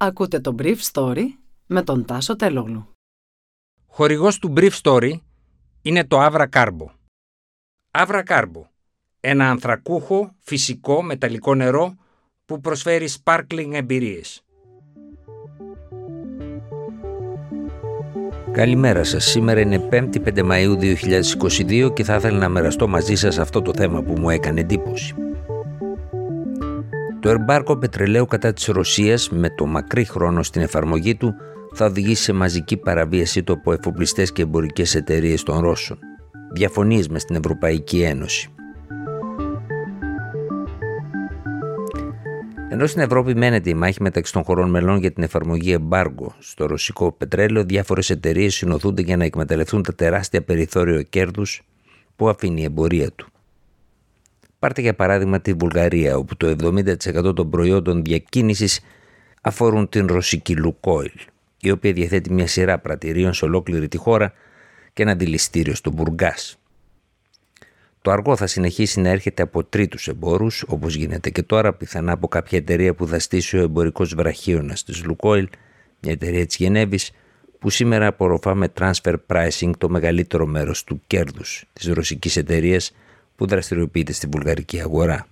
Ακούτε το Brief Story με τον Τάσο Τελόγλου. Χορηγός του Brief Story είναι το Avra Carbo. Avra Carbo, ένα ανθρακούχο, φυσικό, μεταλλικό νερό που προσφέρει sparkling εμπειρίες. Καλημέρα σας. Σήμερα είναι 5η 5 Μαΐου 2022 και θα ήθελα να μοιραστώ μαζί σας αυτό το θέμα που μου έκανε εντύπωση. Το εμπάρκο πετρελαίου κατά της Ρωσίας με το μακρύ χρόνο στην εφαρμογή του θα οδηγήσει σε μαζική παραβίαση του από εφοπλιστές και εμπορικές εταιρείες των Ρώσων. Διαφωνίες με στην Ευρωπαϊκή Ένωση. Ενώ στην Ευρώπη μένεται η μάχη μεταξύ των χωρών μελών για την εφαρμογή εμπάργου στο ρωσικό πετρέλαιο, διάφορες εταιρείες συνοθούνται για να εκμεταλλευτούν τα τεράστια περιθώριο κέρδους που αφήνει η εμπορία του. Πάρτε για παράδειγμα τη Βουλγαρία, όπου το 70% των προϊόντων διακίνησης αφορούν την ρωσική Λουκόιλ, η οποία διαθέτει μια σειρά πρατηρίων σε ολόκληρη τη χώρα και ένα αντιληστήριο στο Μπουργκάς. Το αργό θα συνεχίσει να έρχεται από τρίτους εμπόρους, όπως γίνεται και τώρα, πιθανά από κάποια εταιρεία που θα στήσει ο εμπορικός βραχίωνας της Λουκόιλ, μια εταιρεία της Γενέβης, που σήμερα απορροφά με transfer pricing το μεγαλύτερο μέρος του κέρδους της ρωσικής εταιρείας που δραστηριοποιείται στη βουλγαρική αγορά.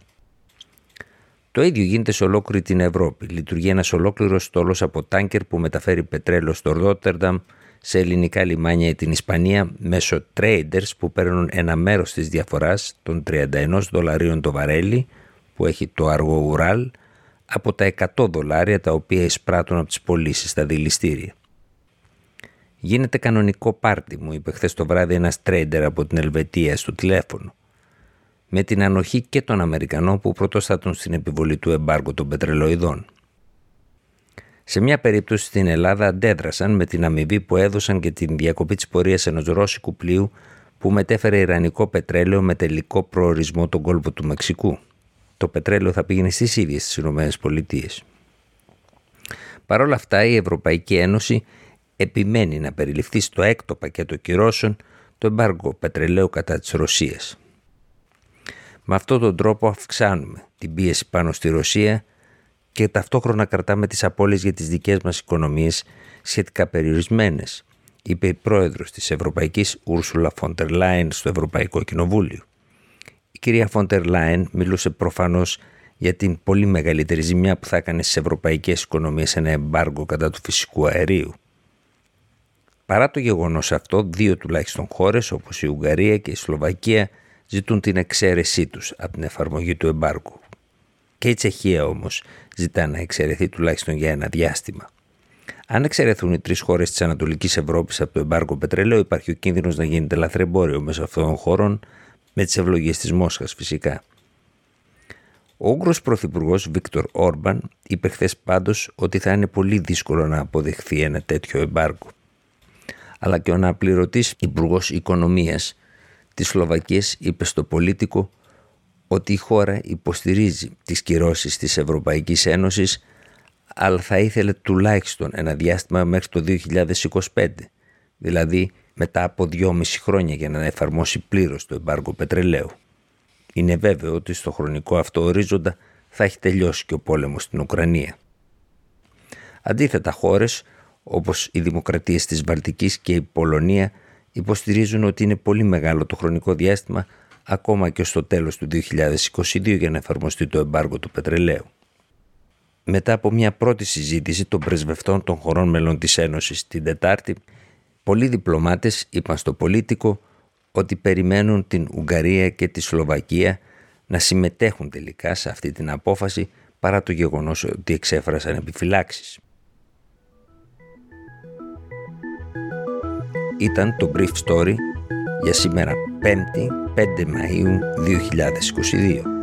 Το ίδιο γίνεται σε ολόκληρη την Ευρώπη. Λειτουργεί ένας ολόκληρος στόλος από τάνκερ που μεταφέρει πετρέλαιο στο Ρότερνταμ, σε ελληνικά λιμάνια ή την Ισπανία μέσω traders που παίρνουν ένα μέρος της διαφοράς των 31 δολαρίων το βαρέλι που έχει το αργό ουράλ από τα 100 δολάρια τα οποία εισπράττουν από τις πωλήσεις στα δηληστήρια. Γίνεται κανονικό πάρτι, μου είπε χθες το βράδυ ένας trader από την Ελβετία στο τηλέφωνο με την ανοχή και των Αμερικανών που πρωτοστατούν στην επιβολή του εμπάργου των πετρελοειδών. Σε μια περίπτωση στην Ελλάδα αντέδρασαν με την αμοιβή που έδωσαν και την διακοπή της πορείας ενός ρώσικου πλοίου που μετέφερε ιρανικό πετρέλαιο με τελικό προορισμό τον κόλπο του Μεξικού. Το πετρέλαιο θα πήγαινε στις ίδιες τις ΗΠΑ. Παρ' όλα αυτά η Ευρωπαϊκή Ένωση επιμένει να περιληφθεί στο έκτο πακέτο κυρώσεων το εμπάργο πετρελαίου κατά της Ρωσίας. Με αυτόν τον τρόπο αυξάνουμε την πίεση πάνω στη Ρωσία και ταυτόχρονα κρατάμε τις απώλειες για τις δικές μας οικονομίες σχετικά περιορισμένες, είπε η πρόεδρος της Ευρωπαϊκής Ούρσουλα Φόντερ Λάιν στο Ευρωπαϊκό Κοινοβούλιο. Η κυρία Φόντερ Λάιν μιλούσε προφανώς για την πολύ μεγαλύτερη ζημιά που θα έκανε στις ευρωπαϊκές οικονομίες ένα εμπάργκο κατά του φυσικού αερίου. Παρά το γεγονός αυτό, δύο τουλάχιστον χώρες όπως η Ουγγαρία και η Σλοβακία ζητούν την εξαίρεσή τους από την εφαρμογή του εμπάργκου. Και η Τσεχία όμως ζητά να εξαιρεθεί τουλάχιστον για ένα διάστημα. Αν εξαιρεθούν οι τρεις χώρες της Ανατολικής Ευρώπης από το εμπάργκο πετρελαίου, υπάρχει ο κίνδυνος να γίνεται λαθρεμπόριο μέσα αυτών των χώρων, με τις ευλογίες της Μόσχας φυσικά. Ο Ούγγρος Πρωθυπουργός Βίκτορ Όρμπαν είπε χθες πάντως ότι θα είναι πολύ δύσκολο να αποδεχθεί ένα τέτοιο εμπάργκο. Αλλά και ο αναπληρωτής Υπουργός Οικονομίας της Σλοβακίας είπε στο πολίτικο ότι η χώρα υποστηρίζει τις κυρώσεις της Ευρωπαϊκής Ένωσης αλλά θα ήθελε τουλάχιστον ένα διάστημα μέχρι το 2025, δηλαδή μετά από δυόμιση χρόνια για να εφαρμόσει πλήρως το εμπάργκο πετρελαίου. Είναι βέβαιο ότι στο χρονικό αυτό ορίζοντα θα έχει τελειώσει και ο πόλεμος στην Ουκρανία. Αντίθετα χώρες όπως οι δημοκρατίες της Βαλτικής και η Πολωνία υποστηρίζουν ότι είναι πολύ μεγάλο το χρονικό διάστημα ακόμα και στο τέλος του 2022 για να εφαρμοστεί το εμπάργο του πετρελαίου. Μετά από μια πρώτη συζήτηση των πρεσβευτών των χωρών μελών της Ένωσης την Τετάρτη, πολλοί διπλωμάτες είπαν στο πολίτικο ότι περιμένουν την Ουγγαρία και τη Σλοβακία να συμμετέχουν τελικά σε αυτή την απόφαση παρά το γεγονός ότι εξέφρασαν επιφυλάξεις. Ήταν το Brief Story για σήμερα 5η 5 Μαΐου 2022.